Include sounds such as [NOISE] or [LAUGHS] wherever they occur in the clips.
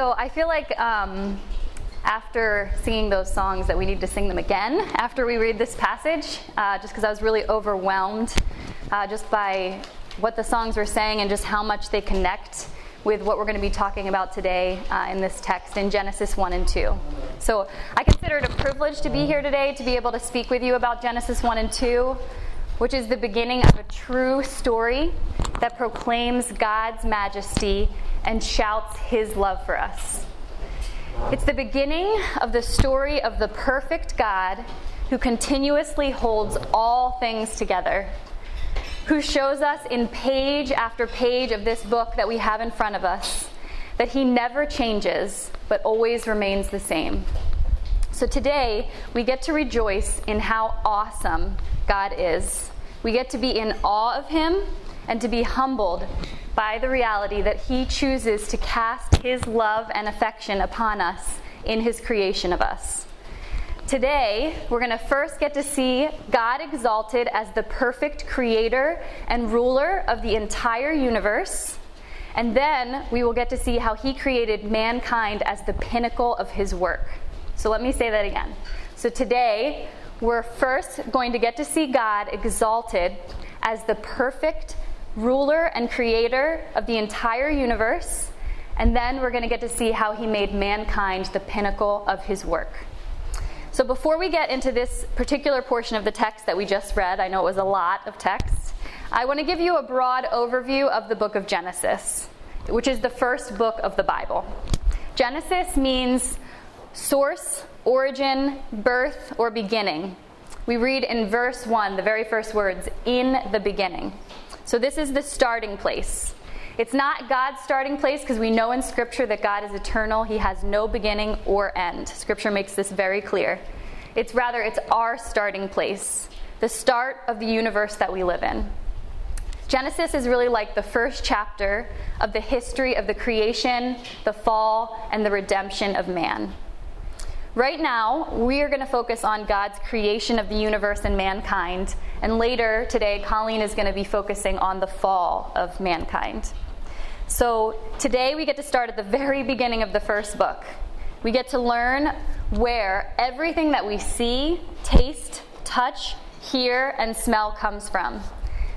So I feel like um, after singing those songs that we need to sing them again after we read this passage, uh, just because I was really overwhelmed uh, just by what the songs were saying and just how much they connect with what we're going to be talking about today uh, in this text in Genesis 1 and 2. So I consider it a privilege to be here today to be able to speak with you about Genesis 1 and 2, which is the beginning of a true story that proclaims God's majesty and shouts his love for us. It's the beginning of the story of the perfect God who continuously holds all things together, who shows us in page after page of this book that we have in front of us that he never changes but always remains the same. So today, we get to rejoice in how awesome God is. We get to be in awe of him and to be humbled by the reality that He chooses to cast His love and affection upon us in His creation of us. Today, we're going to first get to see God exalted as the perfect creator and ruler of the entire universe. And then we will get to see how he created mankind as the pinnacle of his work. So let me say that again. So today, we're first going to get to see God exalted as the perfect ruler and creator of the entire universe. And then we're going to get to see how he made mankind the pinnacle of his work. So, before we get into this particular portion of the text that we just read, I know it was a lot of text, I want to give you a broad overview of the book of Genesis, which is the first book of the Bible. Genesis means source, origin, birth, or beginning. We read in verse 1, the very first words, in the beginning. So, this is the starting place. It's not God's starting place because we know in Scripture that God is eternal. He has no beginning or end. Scripture makes this very clear. It's rather, it's our starting place, the start of the universe that we live in. Genesis is really like the first chapter of the history of the creation, the fall, and the redemption of man. Right now, we are going to focus on God's creation of the universe and mankind. And later today, Colleen is going to be focusing on the fall of mankind. So today, we get to start at the very beginning of the first book. We get to learn where everything that we see, taste, touch, hear, and smell comes from.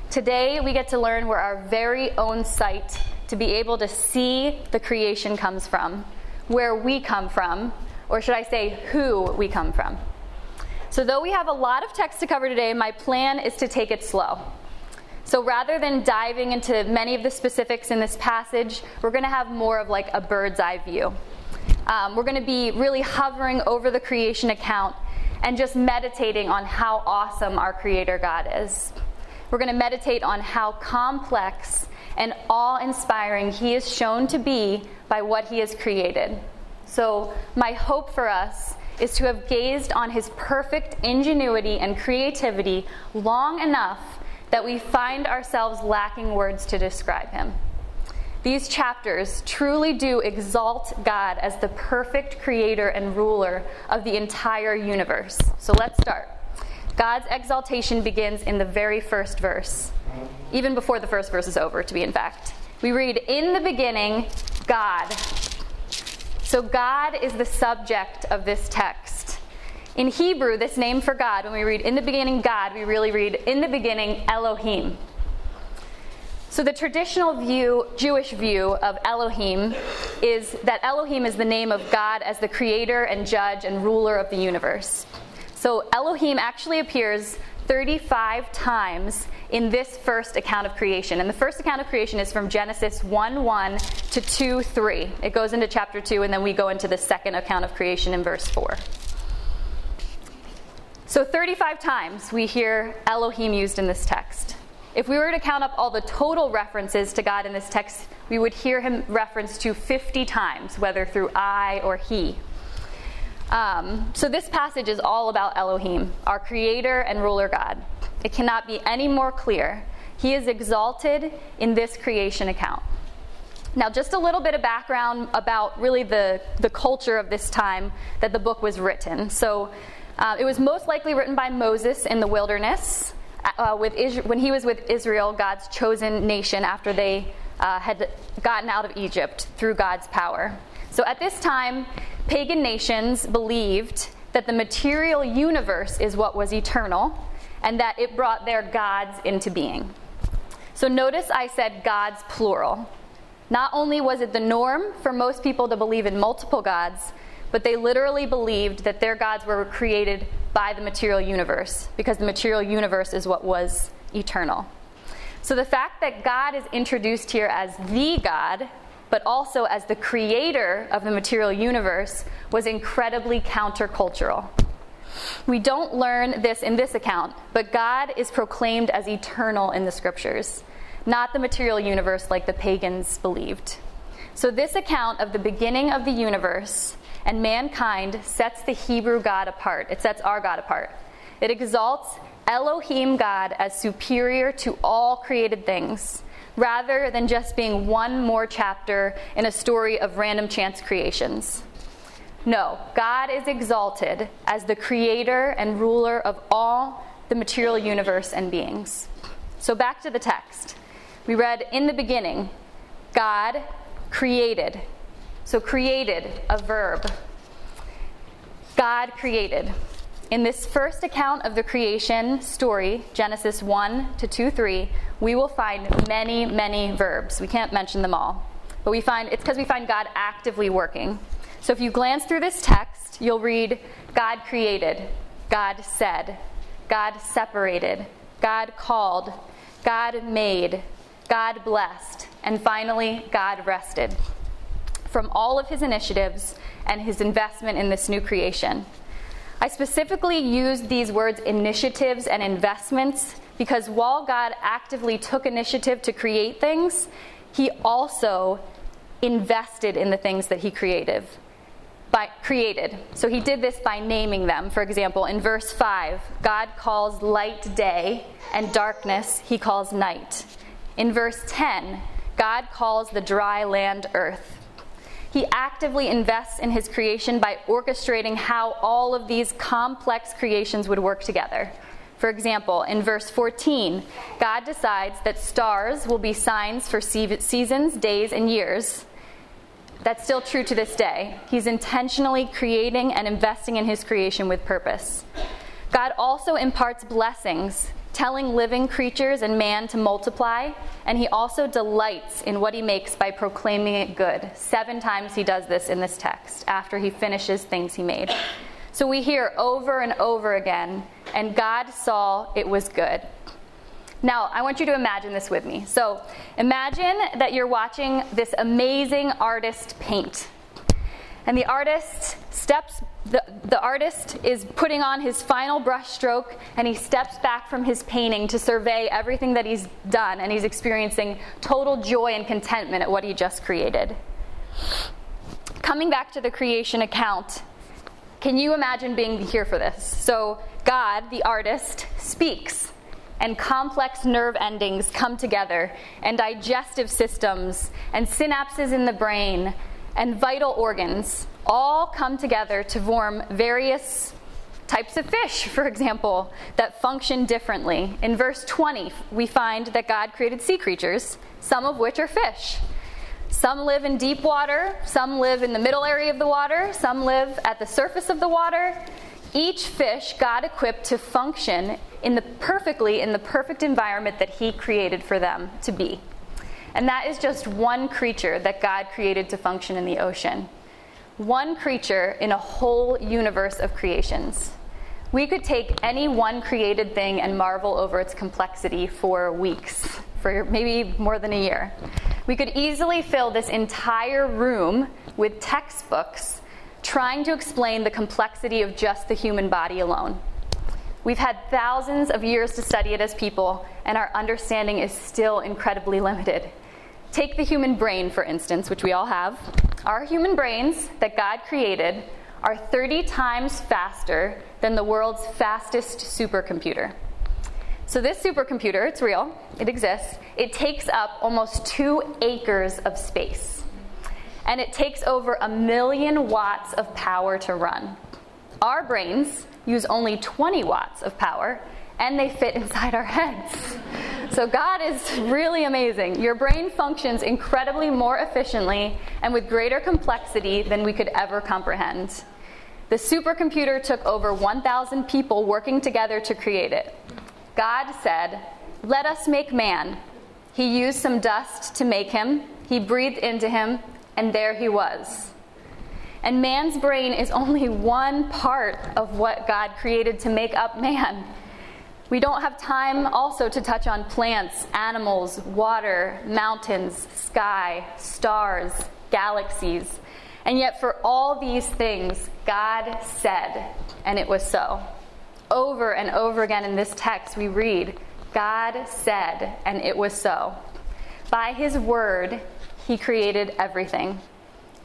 Today, we get to learn where our very own sight to be able to see the creation comes from, where we come from, or should I say, who we come from. So, though we have a lot of text to cover today, my plan is to take it slow. So, rather than diving into many of the specifics in this passage, we're going to have more of like a bird's eye view. Um, we're going to be really hovering over the creation account and just meditating on how awesome our Creator God is. We're going to meditate on how complex and awe inspiring He is shown to be by what He has created. So, my hope for us is to have gazed on his perfect ingenuity and creativity long enough that we find ourselves lacking words to describe him. These chapters truly do exalt God as the perfect creator and ruler of the entire universe. So let's start. God's exaltation begins in the very first verse, even before the first verse is over, to be in fact. We read, In the beginning, God so, God is the subject of this text. In Hebrew, this name for God, when we read in the beginning God, we really read in the beginning Elohim. So, the traditional view, Jewish view of Elohim is that Elohim is the name of God as the creator and judge and ruler of the universe. So, Elohim actually appears 35 times in this first account of creation. And the first account of creation is from Genesis 1 1 to 2 3. It goes into chapter 2, and then we go into the second account of creation in verse 4. So, 35 times we hear Elohim used in this text. If we were to count up all the total references to God in this text, we would hear him referenced to 50 times, whether through I or he. Um, so, this passage is all about Elohim, our creator and ruler God. It cannot be any more clear. He is exalted in this creation account. Now, just a little bit of background about really the, the culture of this time that the book was written. So, uh, it was most likely written by Moses in the wilderness uh, with Is- when he was with Israel, God's chosen nation, after they uh, had gotten out of Egypt through God's power. So at this time, pagan nations believed that the material universe is what was eternal and that it brought their gods into being. So notice I said gods plural. Not only was it the norm for most people to believe in multiple gods, but they literally believed that their gods were created by the material universe because the material universe is what was eternal. So the fact that God is introduced here as the God, but also as the creator of the material universe, was incredibly countercultural. We don't learn this in this account, but God is proclaimed as eternal in the scriptures, not the material universe like the pagans believed. So, this account of the beginning of the universe and mankind sets the Hebrew God apart. It sets our God apart. It exalts Elohim God as superior to all created things, rather than just being one more chapter in a story of random chance creations. No, God is exalted as the creator and ruler of all the material universe and beings. So back to the text. We read, In the beginning, God created. So created, a verb. God created. In this first account of the creation story, Genesis 1 to 2 3, we will find many, many verbs. We can't mention them all. But we find it's because we find God actively working. So if you glance through this text, you'll read God created, God said, God separated, God called, God made, God blessed, and finally, God rested from all of his initiatives and his investment in this new creation. I specifically used these words initiatives and investments because while God actively took initiative to create things, he also invested in the things that he created by, created. So he did this by naming them. For example, in verse 5, God calls light day, and darkness he calls night. In verse 10, God calls the dry land earth. He actively invests in his creation by orchestrating how all of these complex creations would work together. For example, in verse 14, God decides that stars will be signs for seasons, days, and years. That's still true to this day. He's intentionally creating and investing in his creation with purpose. God also imparts blessings, telling living creatures and man to multiply, and he also delights in what he makes by proclaiming it good. Seven times he does this in this text after he finishes things he made. So we hear over and over again, and God saw it was good. Now, I want you to imagine this with me. So, imagine that you're watching this amazing artist paint. And the artist steps, the, the artist is putting on his final brushstroke and he steps back from his painting to survey everything that he's done and he's experiencing total joy and contentment at what he just created. Coming back to the creation account, can you imagine being here for this? So, God, the artist, speaks and complex nerve endings come together, and digestive systems, and synapses in the brain, and vital organs all come together to form various types of fish, [LAUGHS] for example, that function differently. In verse 20, we find that God created sea creatures, some of which are fish. Some live in deep water, some live in the middle area of the water, some live at the surface of the water. Each fish God equipped to function in the perfectly in the perfect environment that he created for them to be. And that is just one creature that God created to function in the ocean. One creature in a whole universe of creations. We could take any one created thing and marvel over its complexity for weeks, for maybe more than a year. We could easily fill this entire room with textbooks trying to explain the complexity of just the human body alone. We've had thousands of years to study it as people, and our understanding is still incredibly limited. Take the human brain, for instance, which we all have. Our human brains that God created are 30 times faster than the world's fastest supercomputer. So, this supercomputer, it's real, it exists, it takes up almost two acres of space. And it takes over a million watts of power to run. Our brains use only 20 watts of power and they fit inside our heads. So, God is really amazing. Your brain functions incredibly more efficiently and with greater complexity than we could ever comprehend. The supercomputer took over 1,000 people working together to create it. God said, Let us make man. He used some dust to make him, he breathed into him, and there he was. And man's brain is only one part of what God created to make up man. We don't have time also to touch on plants, animals, water, mountains, sky, stars, galaxies. And yet, for all these things, God said, and it was so. Over and over again in this text, we read, God said, and it was so. By his word, he created everything.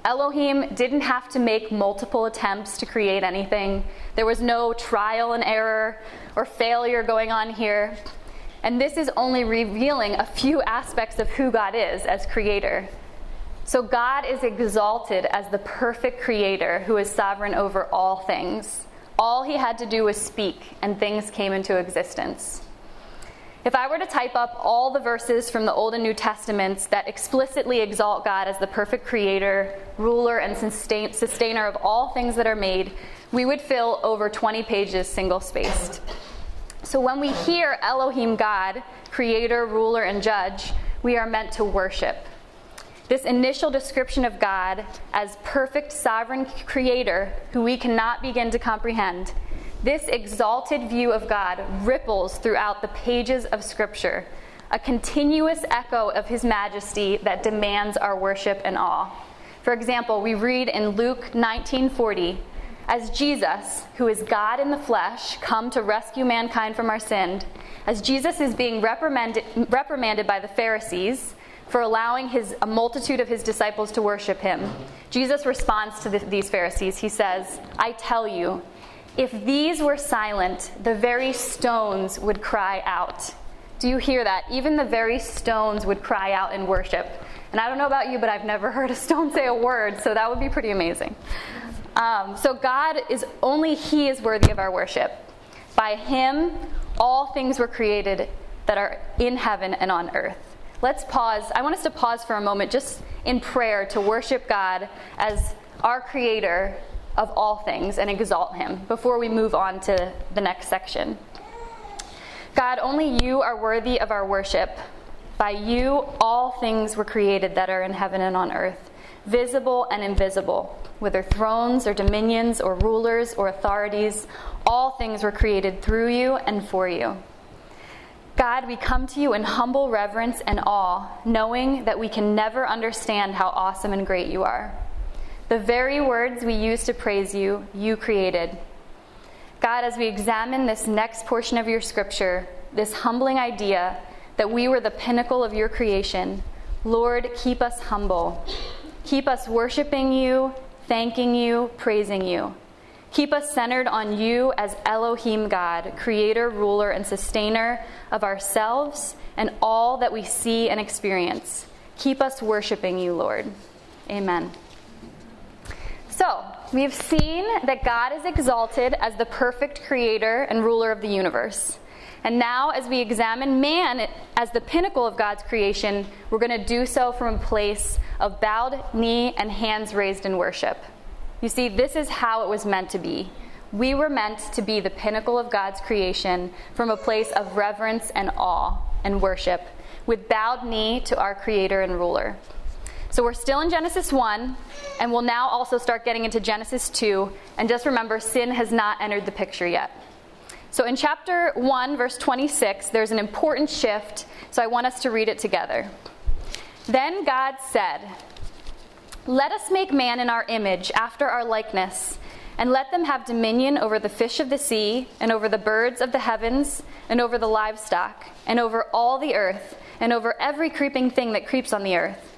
Elohim didn't have to make multiple attempts to create anything. There was no trial and error or failure going on here. And this is only revealing a few aspects of who God is as creator. So God is exalted as the perfect creator who is sovereign over all things. All he had to do was speak, and things came into existence. If I were to type up all the verses from the Old and New Testaments that explicitly exalt God as the perfect creator, ruler, and sustain, sustainer of all things that are made, we would fill over 20 pages single spaced. So when we hear Elohim God, creator, ruler, and judge, we are meant to worship. This initial description of God as perfect sovereign creator who we cannot begin to comprehend this exalted view of God ripples throughout the pages of Scripture, a continuous echo of His majesty that demands our worship and awe. For example, we read in Luke 19:40, as Jesus, who is God in the flesh, come to rescue mankind from our sin, as Jesus is being reprimanded, reprimanded by the Pharisees for allowing his, a multitude of his disciples to worship him, Jesus responds to the, these Pharisees. He says, I tell you, if these were silent, the very stones would cry out. Do you hear that? Even the very stones would cry out in worship. And I don't know about you, but I've never [LAUGHS] heard a stone say a word, so that would be pretty amazing. Um, so God is only He is worthy of our worship. By Him, all things were created that are in heaven and on earth. Let's pause. I want us to pause for a moment just in prayer to worship God as our Creator of all things and exalt him before we move on to the next section. God, only you are worthy of our worship. By you, all things were created that are in heaven and on earth, visible and invisible, whether thrones or dominions or rulers or authorities, all things were created through you and for you. God, we come to you in humble reverence and awe, knowing that we can never understand how awesome and great you are. The very words we use to praise you, you created. God, as we examine this next portion of your scripture, this humbling idea that we were the pinnacle of your creation, Lord, keep us humble. Keep us worshiping you, thanking you, praising you. Keep us centered on you as Elohim God, creator, ruler, and sustainer of ourselves and all that we see and experience. Keep us worshiping you, Lord. Amen. So, we've seen that God is exalted as the perfect creator and ruler of the universe. And now, as we examine man as the pinnacle of God's creation, we're going to do so from a place of bowed knee and hands raised in worship. You see, this is how it was meant to be. We were meant to be the pinnacle of God's creation from a place of reverence and awe and worship, with bowed knee to our Creator and ruler. So we're still in Genesis 1, and we'll now also start getting into Genesis 2. And just remember, sin has not entered the picture yet. So in chapter 1, verse 26, there's an important shift, so I want us to read it together. Then God said, Let us make man in our image, after our likeness, and let them have dominion over the fish of the sea, and over the birds of the heavens, and over the livestock, and over all the earth, and over every creeping thing that creeps on the earth.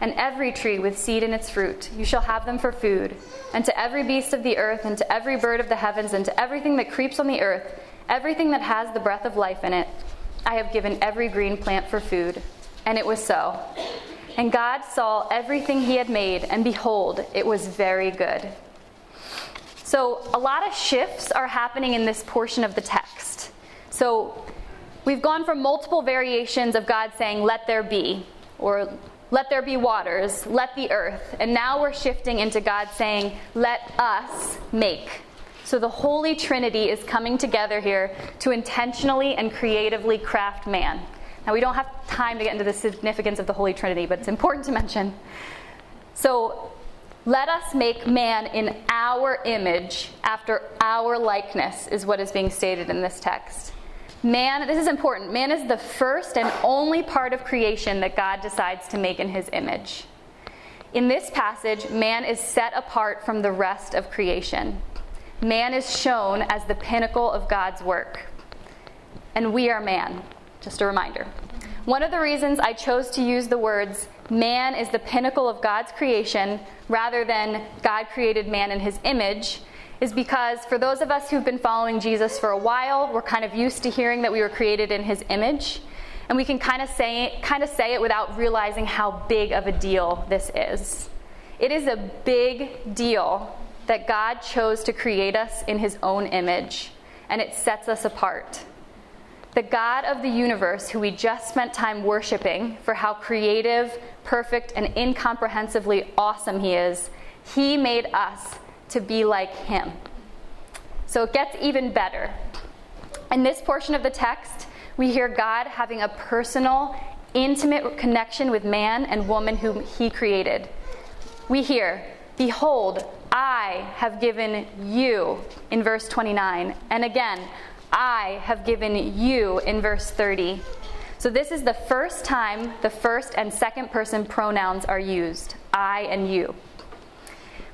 and every tree with seed in its fruit. You shall have them for food. And to every beast of the earth, and to every bird of the heavens, and to everything that creeps on the earth, everything that has the breath of life in it, I have given every green plant for food. And it was so. And God saw everything he had made, and behold, it was very good. So, a lot of shifts are happening in this portion of the text. So, we've gone from multiple variations of God saying, Let there be, or let there be waters, let the earth. And now we're shifting into God saying, Let us make. So the Holy Trinity is coming together here to intentionally and creatively craft man. Now, we don't have time to get into the significance of the Holy Trinity, but it's important to mention. So, let us make man in our image, after our likeness, is what is being stated in this text. Man, this is important. Man is the first and only part of creation that God decides to make in his image. In this passage, man is set apart from the rest of creation. Man is shown as the pinnacle of God's work. And we are man. Just a reminder. One of the reasons I chose to use the words man is the pinnacle of God's creation rather than God created man in his image is because for those of us who've been following Jesus for a while, we're kind of used to hearing that we were created in his image. And we can kind of say kind of say it without realizing how big of a deal this is. It is a big deal that God chose to create us in his own image, and it sets us apart the God of the universe, who we just spent time worshiping for how creative, perfect, and incomprehensibly awesome He is, He made us to be like Him. So it gets even better. In this portion of the text, we hear God having a personal, intimate connection with man and woman whom He created. We hear, Behold, I have given you, in verse 29. And again, I have given you in verse 30. So this is the first time the first and second person pronouns are used I and you.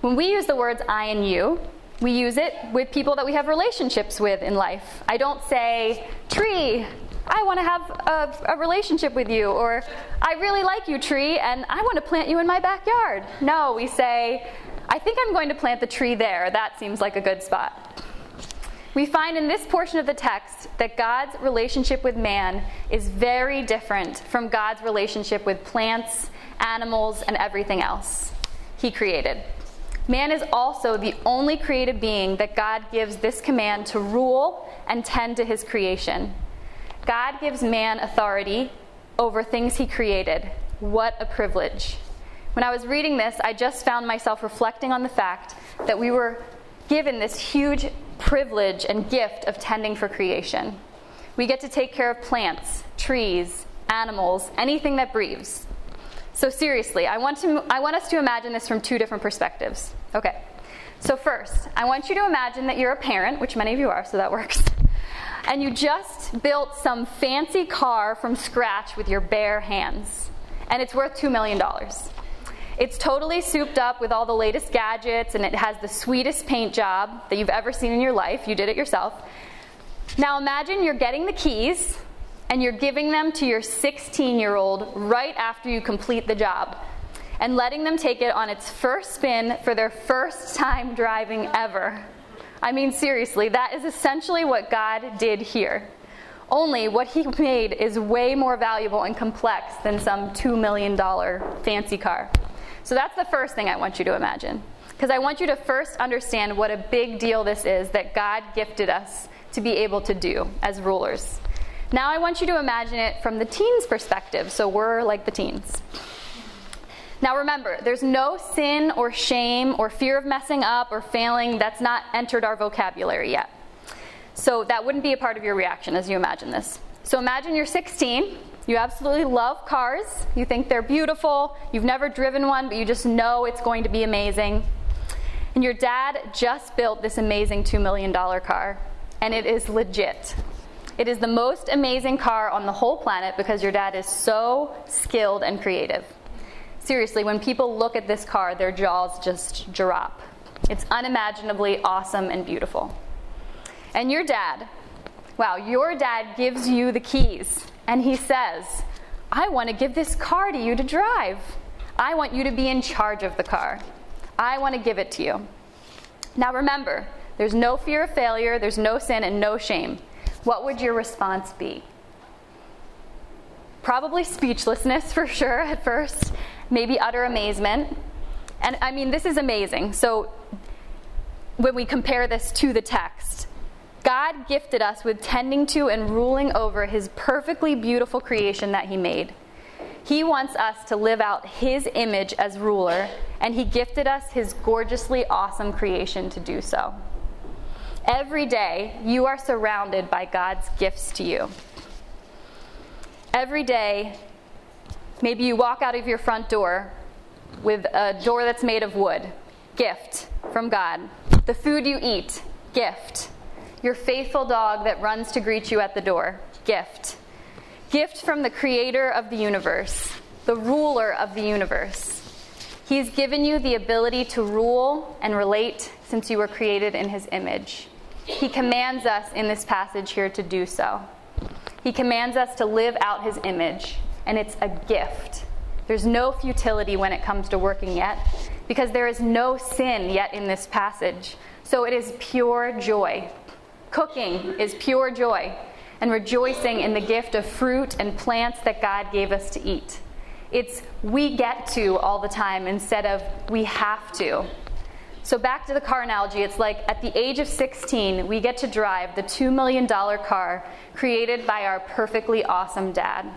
When we use the words I and you, we use it with people that we have relationships with in life. I don't say, Tree, I want to have a, a, relationship with you, or I really like you, tree, and I want to plant you in my backyard. No, we say, I think I'm going to plant the tree there. That seems like a good spot. We find in this portion of the text that God's relationship with man is very different from God's relationship with plants, animals, and everything else he created. Man is also the only created being that God gives this command to rule and tend to his creation. God gives man authority over things he created. What a privilege. When I was reading this, I just found myself reflecting on the fact that we were given this huge privilege and gift of tending for creation. We get to take care of plants, trees, animals, anything that breathes. So, seriously, I want, to, I want us to imagine this from two different perspectives. Okay. So, first, I want you to imagine that you're a parent, which many of you are, so that works. And you just built some fancy car from scratch with your bare hands. And it's worth $2 million. It's totally souped up with all the latest gadgets and it has the sweetest paint job that you've ever seen in your life. You did it yourself. Now imagine you're getting the keys and you're giving them to your 16 year old right after you complete the job and letting them take it on its first spin for their first time driving ever. I mean, seriously, that is essentially what God did here. Only what He made is way more valuable and complex than some $2 million fancy car. So that's the first thing I want you to imagine. Because I want you to first understand what a big deal this is that God gifted us to be able to do as rulers. Now I want you to imagine it from the teens' perspective. So we're like the teens. Now remember, there's no sin or shame or fear of messing up or failing that's not entered our vocabulary yet. So that wouldn't be a part of your reaction as you imagine this. So imagine you're 16 you absolutely love cars. You think they're beautiful. You've never driven one, but you just know it's going to be amazing. And your dad just built this amazing $2 million car, and it is legit. It is the most amazing car on the whole planet because your dad is so skilled and creative. Seriously, when people look at this car, their jaws just drop. It's unimaginably awesome and beautiful. And your dad, wow, your dad gives you the keys and he says, I want to give this car to you to drive. I want you to be in charge of the car. I want to give it to you. Now remember, there's no fear of failure, there's no sin, and no shame. What would your response be? Probably speechlessness [LAUGHS] for sure at first, maybe utter amazement. And I mean, this is amazing. So when we compare this to the text, God gifted us with tending to and ruling over his perfectly beautiful creation that he made. He wants us to live out his image as ruler, and he gifted us his gorgeously awesome creation to do so. Every day, you are surrounded by God's gifts to you. Every day, maybe you walk out of your front door with a door that's made of wood. Gift from God. The food you eat. Gift. Your faithful dog that runs to greet you at the door. Gift. Gift from the creator of the universe, the ruler of the universe. He's given you the ability to rule and relate since you were created in his image. He commands us in this passage here to do so. He commands us to live out his image, and it's a gift. There's no futility when it comes to working yet, because there is no sin yet in this passage. So it is pure joy. Cooking is pure joy, and rejoicing in the gift of fruit and plants that God gave us to eat. It's we get to all the time instead of we have to. So, back to the car analogy, it's like at the age of 16, we get to drive the $2 million car created by our perfectly awesome dad.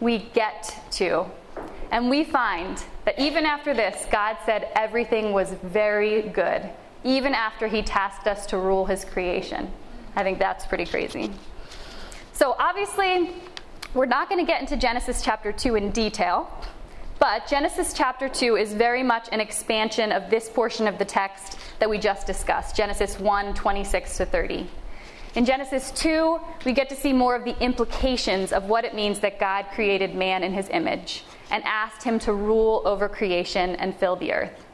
We get to. And we find that even after this, God said everything was very good, even after He tasked us to rule His creation. I think that's pretty crazy. So, obviously, we're not going to get into Genesis chapter 2 in detail, but Genesis chapter 2 is very much an expansion of this portion of the text that we just discussed Genesis 1 26 to 30. In Genesis 2, we get to see more of the implications of what it means that God created man in his image and asked him to rule over creation and fill the earth.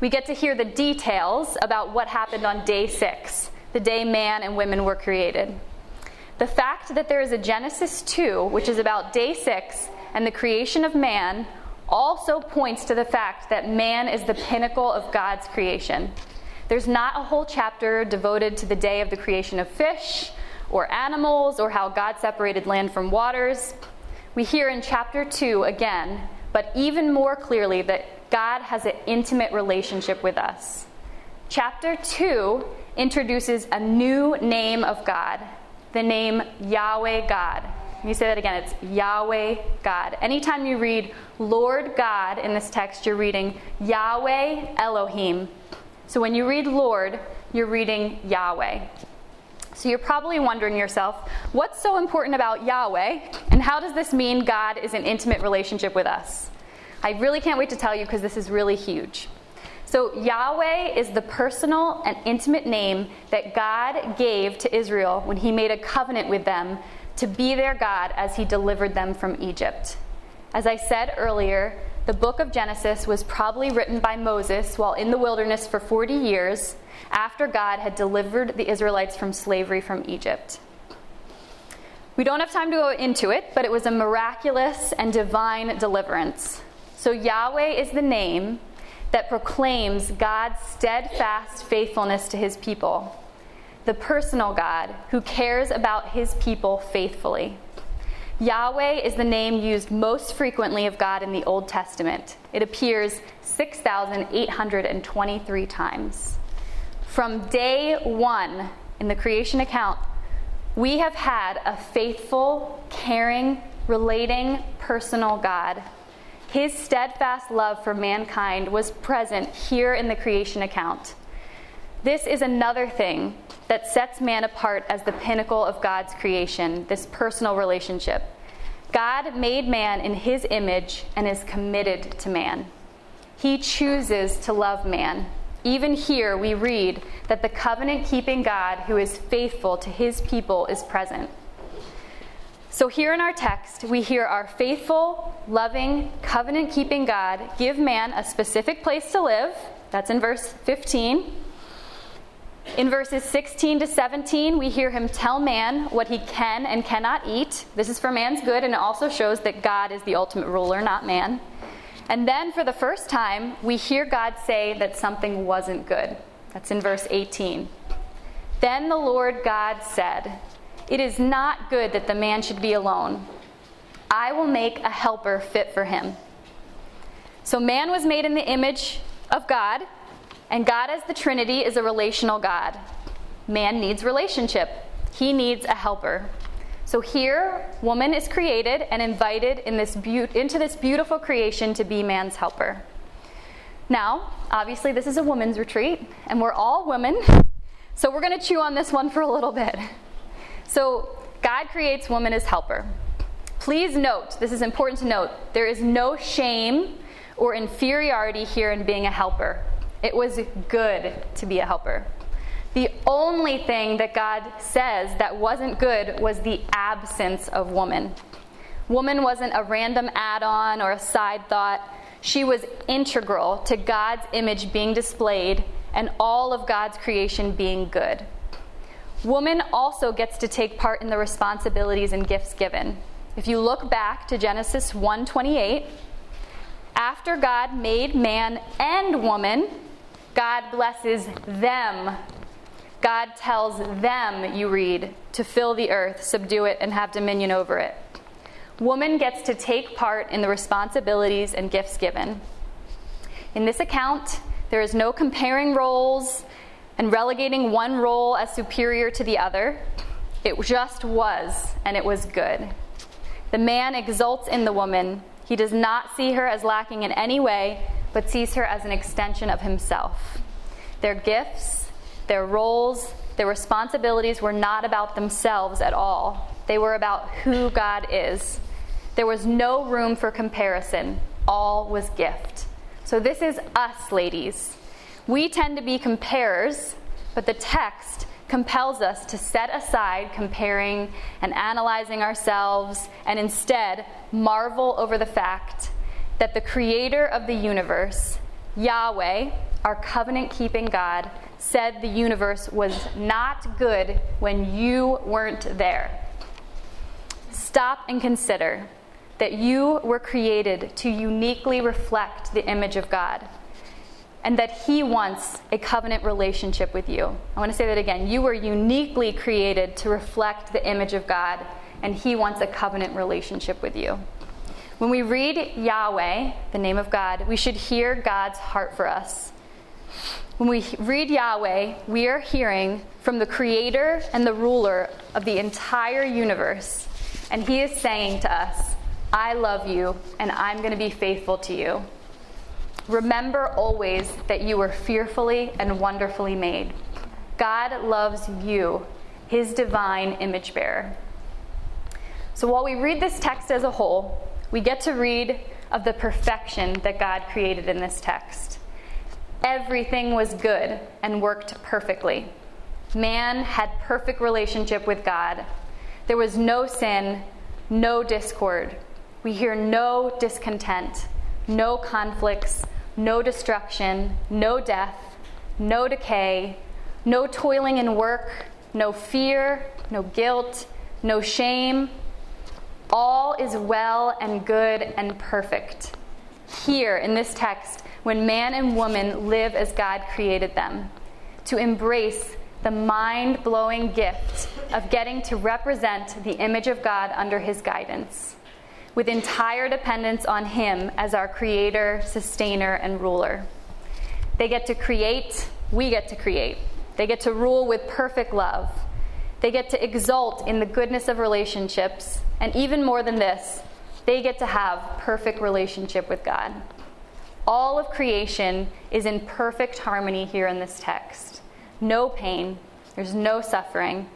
We get to hear the details about what happened on day six, the day man and women were created. The fact that there is a Genesis 2, which is about day six and the creation of man, also points to the fact that man is the pinnacle of God's creation. There's not a whole chapter devoted to the day of the creation of fish or animals or how God separated land from waters. We hear in chapter 2 again, but even more clearly, that God has an intimate relationship with us. Chapter 2 introduces a new name of God, the name Yahweh God. Let me say that again. It's Yahweh God. Anytime you read Lord God in this text, you're reading Yahweh Elohim. So when you read Lord, you're reading Yahweh. So you're probably wondering yourself, what's so important about Yahweh, and how does this mean God is in intimate relationship with us? I really can't wait to tell you because this is really huge. So, Yahweh is the personal and intimate name that God gave to Israel when He made a covenant with them to be their God as He delivered them from Egypt. As I said earlier, the book of Genesis was probably written by Moses while in the wilderness for 40 years after God had delivered the Israelites from slavery from Egypt. We don't have time to go into it, but it was a miraculous and divine deliverance. So, Yahweh is the name that proclaims God's steadfast faithfulness to his people, the personal God who cares about his people faithfully. Yahweh is the name used most frequently of God in the Old Testament. It appears 6,823 times. From day one in the creation account, we have had a faithful, caring, relating, personal God. His steadfast love for mankind was present here in the creation account. This is another thing that sets man apart as the pinnacle of God's creation, this personal relationship. God made man in his image and is committed to man. He chooses to love man. Even here, we read that the covenant keeping God who is faithful to his people is present. So, here in our text, we hear our faithful, loving, covenant keeping God give man a specific place to live. That's in verse 15. In verses 16 to 17, we hear him tell man what he can and cannot eat. This is for man's good, and it also shows that God is the ultimate ruler, not man. And then for the first time, we hear God say that something wasn't good. That's in verse 18. Then the Lord God said, It is not good that the man should be alone. I will make a helper fit for him. So man was made in the image of God, and God as the Trinity is a relational God. Man needs relationship, he needs a helper. So here, woman is created and invited in this be- into this beautiful creation to be man's helper. Now, obviously, this is a women's retreat, and we're all women, so we're going to chew on this one for a little bit. So, God creates woman as helper. Please note, this is important to note, there is no shame or inferiority here in being a helper. It was good to be a helper. The only thing that God says that wasn't good was the absence of woman. Woman wasn't a random add on or a side thought. She was integral to God's image being displayed and all of God's creation being good. Woman also gets to take part in the responsibilities and gifts given. If you look back to Genesis 1:28, after God made man and woman, God blesses them. God tells them, you read, to fill the earth, subdue it, and have dominion over it. Woman gets to take part in the responsibilities and gifts given. In this account, there is no comparing roles and relegating one role as superior to the other. It just was, and it was good. The man exults in the woman. He does not see her as lacking in any way, but sees her as an extension of himself. Their gifts, their roles, their responsibilities were not about themselves at all. They were about who God is. There was no room for comparison, all was gift. So, this is us, ladies. We tend to be comparers, but the text compels us to set aside comparing and analyzing ourselves and instead marvel over the fact that the creator of the universe, Yahweh, our covenant keeping God, said the universe was not good when you weren't there. Stop and consider that you were created to uniquely reflect the image of God and that He wants a covenant relationship with you. I want to say that again. You were uniquely created to reflect the image of God, and He wants a covenant relationship with you. When we read Yahweh, the name of God, we should hear God's heart for us. When we read Yahweh, we are hearing from the creator and the ruler of the entire universe, and He is saying to us, I love you, and I'm going to be faithful to you. Remember always that you were fearfully and wonderfully made. God loves you, his divine image bearer. So while we read this text as a whole, we get to read of the perfection that God created in this text. Everything was good and worked perfectly. Man had perfect relationship with God. There was no sin, no discord. We hear no discontent, no conflicts, no destruction, no death, no decay, no toiling in work, no fear, no guilt, no shame. All is well and good and perfect. Here in this text, when man and woman live as God created them, to embrace the mind blowing gift of getting to represent the image of God under his guidance with entire dependence on Him as our creator, sustainer, and ruler. They get to create, we get to create. They get to rule with perfect love. They get to exult in the goodness of relationships, and even more than this, they get to have perfect relationship with God. All of creation is in perfect harmony here in this text. No pain, there's no suffering,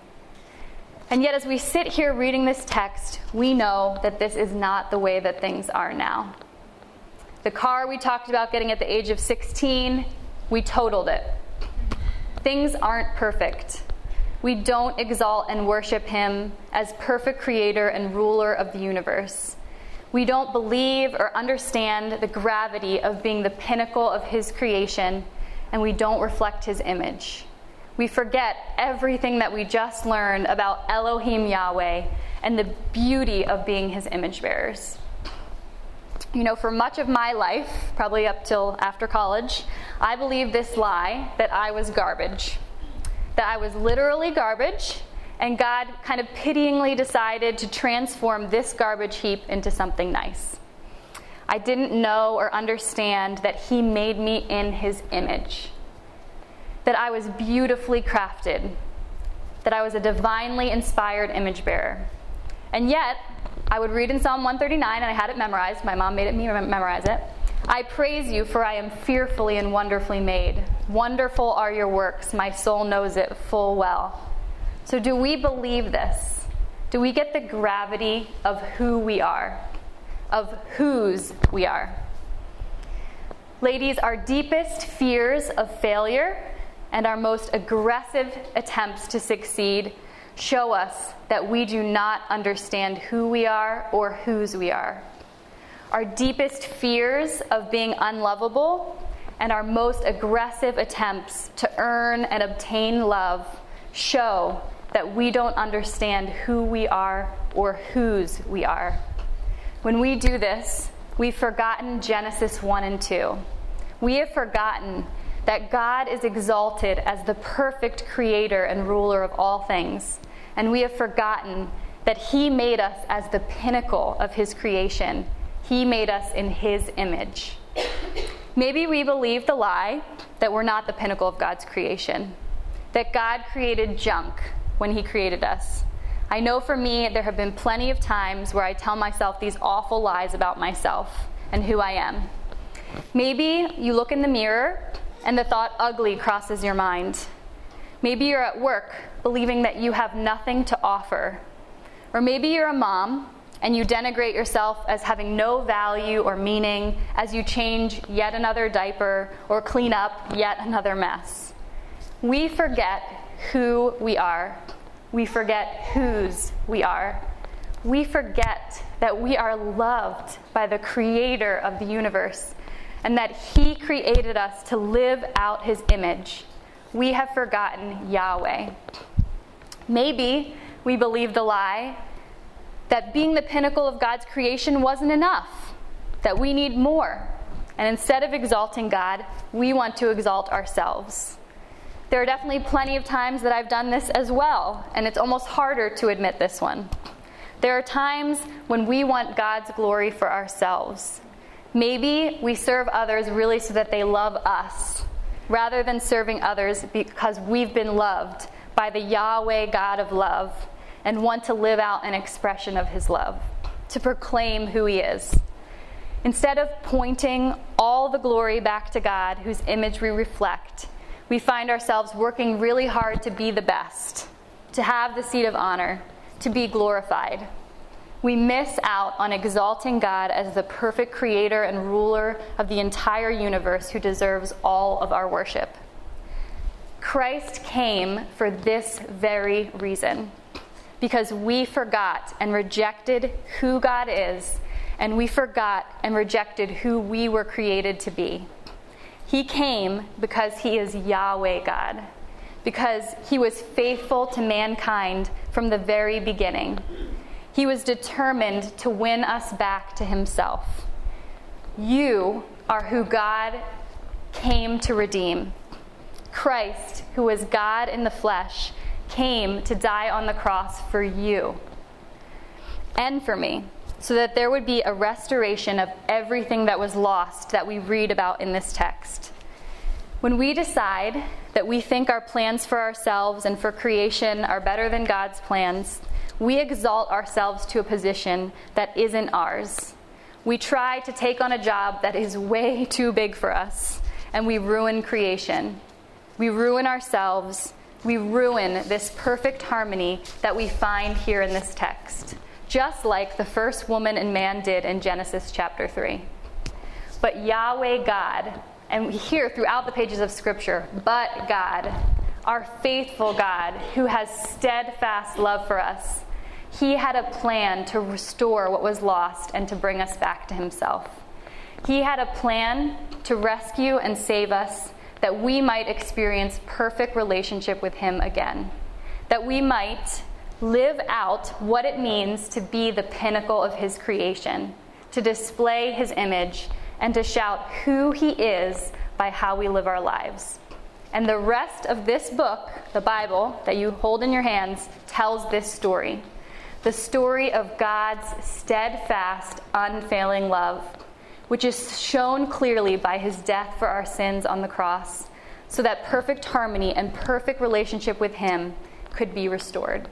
and yet, as we sit here reading this text, we know that this is not the way that things are now. The car we talked about getting at the age of 16, we totaled it. Things aren't perfect. We don't exalt and worship Him as perfect creator and ruler of the universe. We don't believe or understand the gravity of being the pinnacle of His creation, and we don't reflect His image we forget everything that we just learned about Elohim Yahweh and the beauty of being his image bearers. you know, for much of my life, probably up till after college, I believed this lie that I was garbage. That I was literally garbage, and God kind of pityingly decided to transform this garbage heap into something nice. I didn't know or understand that He made me in His image, that I was beautifully crafted, that I was a divinely inspired image bearer. And yet, I would read in Psalm 139, and I had it memorized. My mom made it me memorize it. I praise you, for I am fearfully and wonderfully made. Wonderful are your works. My soul knows it full well. So, do we believe this? Do we get the gravity of who we are, of whose we are? Ladies, our deepest fears of failure and our most aggressive attempts to succeed show us that we do not understand who we are or whose we are. Our deepest fears of being unlovable and our most aggressive attempts to earn and obtain love show that we don't understand who we are or whose we are. When we do this, we've forgotten Genesis 1 and 2. We have forgotten that God is exalted as the perfect creator and ruler of all things and we have forgotten that He made us as the pinnacle of His creation. He made us in His image. Maybe we believe the lie that we're not the pinnacle of God's creation, that God created junk when He created us. I know for me, there have been plenty of times where I tell myself these awful lies about myself and who I am. Maybe you look in the mirror and the thought ugly crosses your mind. Maybe you're at work believing that you have nothing to offer. Or maybe you're a mom and you denigrate yourself as having no value or meaning as you change yet another diaper or clean up yet another mess. We forget who we are. We forget whose we are. We forget that we are loved by the creator of the universe and that he created us to live out his image we have forgotten Yahweh. Maybe we believe the lie that being the pinnacle of God's creation wasn't enough, that we need more. And instead of exalting God, we want to exalt ourselves. There are definitely plenty of times that I've done this as well, and it's almost harder to admit this one. There are times when we want God's glory for ourselves. Maybe we serve others really so that they love us rather than serving others because we've been loved by the Yahweh God of love and want to live out an expression of his love, to proclaim who he is. Instead of pointing all the glory back to God, whose image we reflect, we find ourselves working really hard to be the best, to have the seat of honor, to be glorified we miss out on exalting God as the perfect creator and ruler of the entire universe who deserves all of our worship. Christ came for this very reason because we forgot and rejected who God is, and we forgot and rejected who we were created to be. He came because He is Yahweh God, because He was faithful to mankind from the very beginning he was determined to win us back to himself. You are who God came to redeem. Christ, who was God in the flesh, came to die on the cross for you and for me, so that there would be a restoration of everything that was lost that we read about in this text. When we decide that we think our plans for ourselves and for creation are better than God's plans, we exalt ourselves to a position that isn't ours. We try to take on a job that is way too big for us, and we ruin creation. We ruin ourselves. We ruin this perfect harmony that we find here in this text, just like the first woman and man did in Genesis chapter 3. But Yahweh God, and we hear throughout the pages of Scripture, but God, our faithful God, who has steadfast love for us, he had a plan to restore what was lost and to bring us back to Himself. He had a plan to rescue and save us that we might experience perfect relationship with Him again, that we might live out what it means to be the pinnacle of His creation, to display his image, and to shout who he is by how we live our lives. And the rest of this book, the Bible that you hold in your hands, tells this story the story of God's steadfast, unfailing love, which is shown clearly by his death for our sins on the cross, so that perfect harmony and perfect relationship with him could be restored.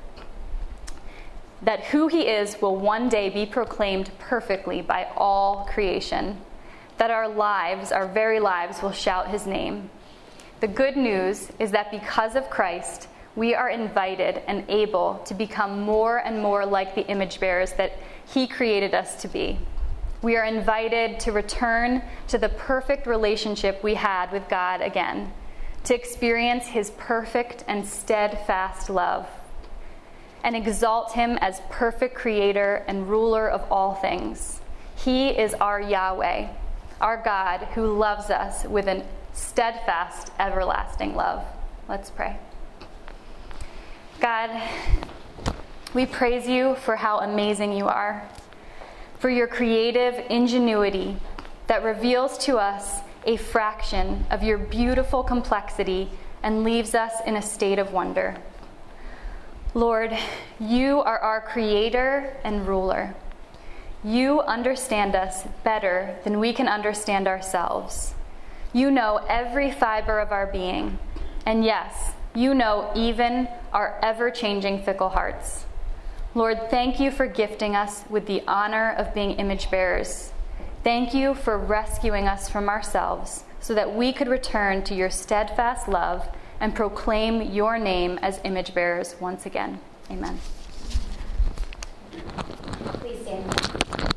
That who he is will one day be proclaimed perfectly by all creation. That our lives, our very lives, will shout his name. The good news is that because of Christ, we are invited and able to become more and more like the image bearers that He created us to be. We are invited to return to the perfect relationship we had with God again, to experience His perfect and steadfast love, and exalt Him as perfect creator and ruler of all things. He is our Yahweh, our God who loves us with a steadfast, everlasting love. Let's pray. God, we praise you for how amazing you are, for your creative ingenuity that reveals to us a fraction of your beautiful complexity and leaves us in a state of wonder. Lord, you are our creator and ruler. You understand us better than we can understand ourselves. You know every fiber of our being. And yes, you know even our ever changing fickle hearts. Lord, thank you for gifting us with the honor of being image bearers. Thank you for rescuing us from ourselves so that we could return to your steadfast love and proclaim your name as image bearers once again. Amen. Please stand.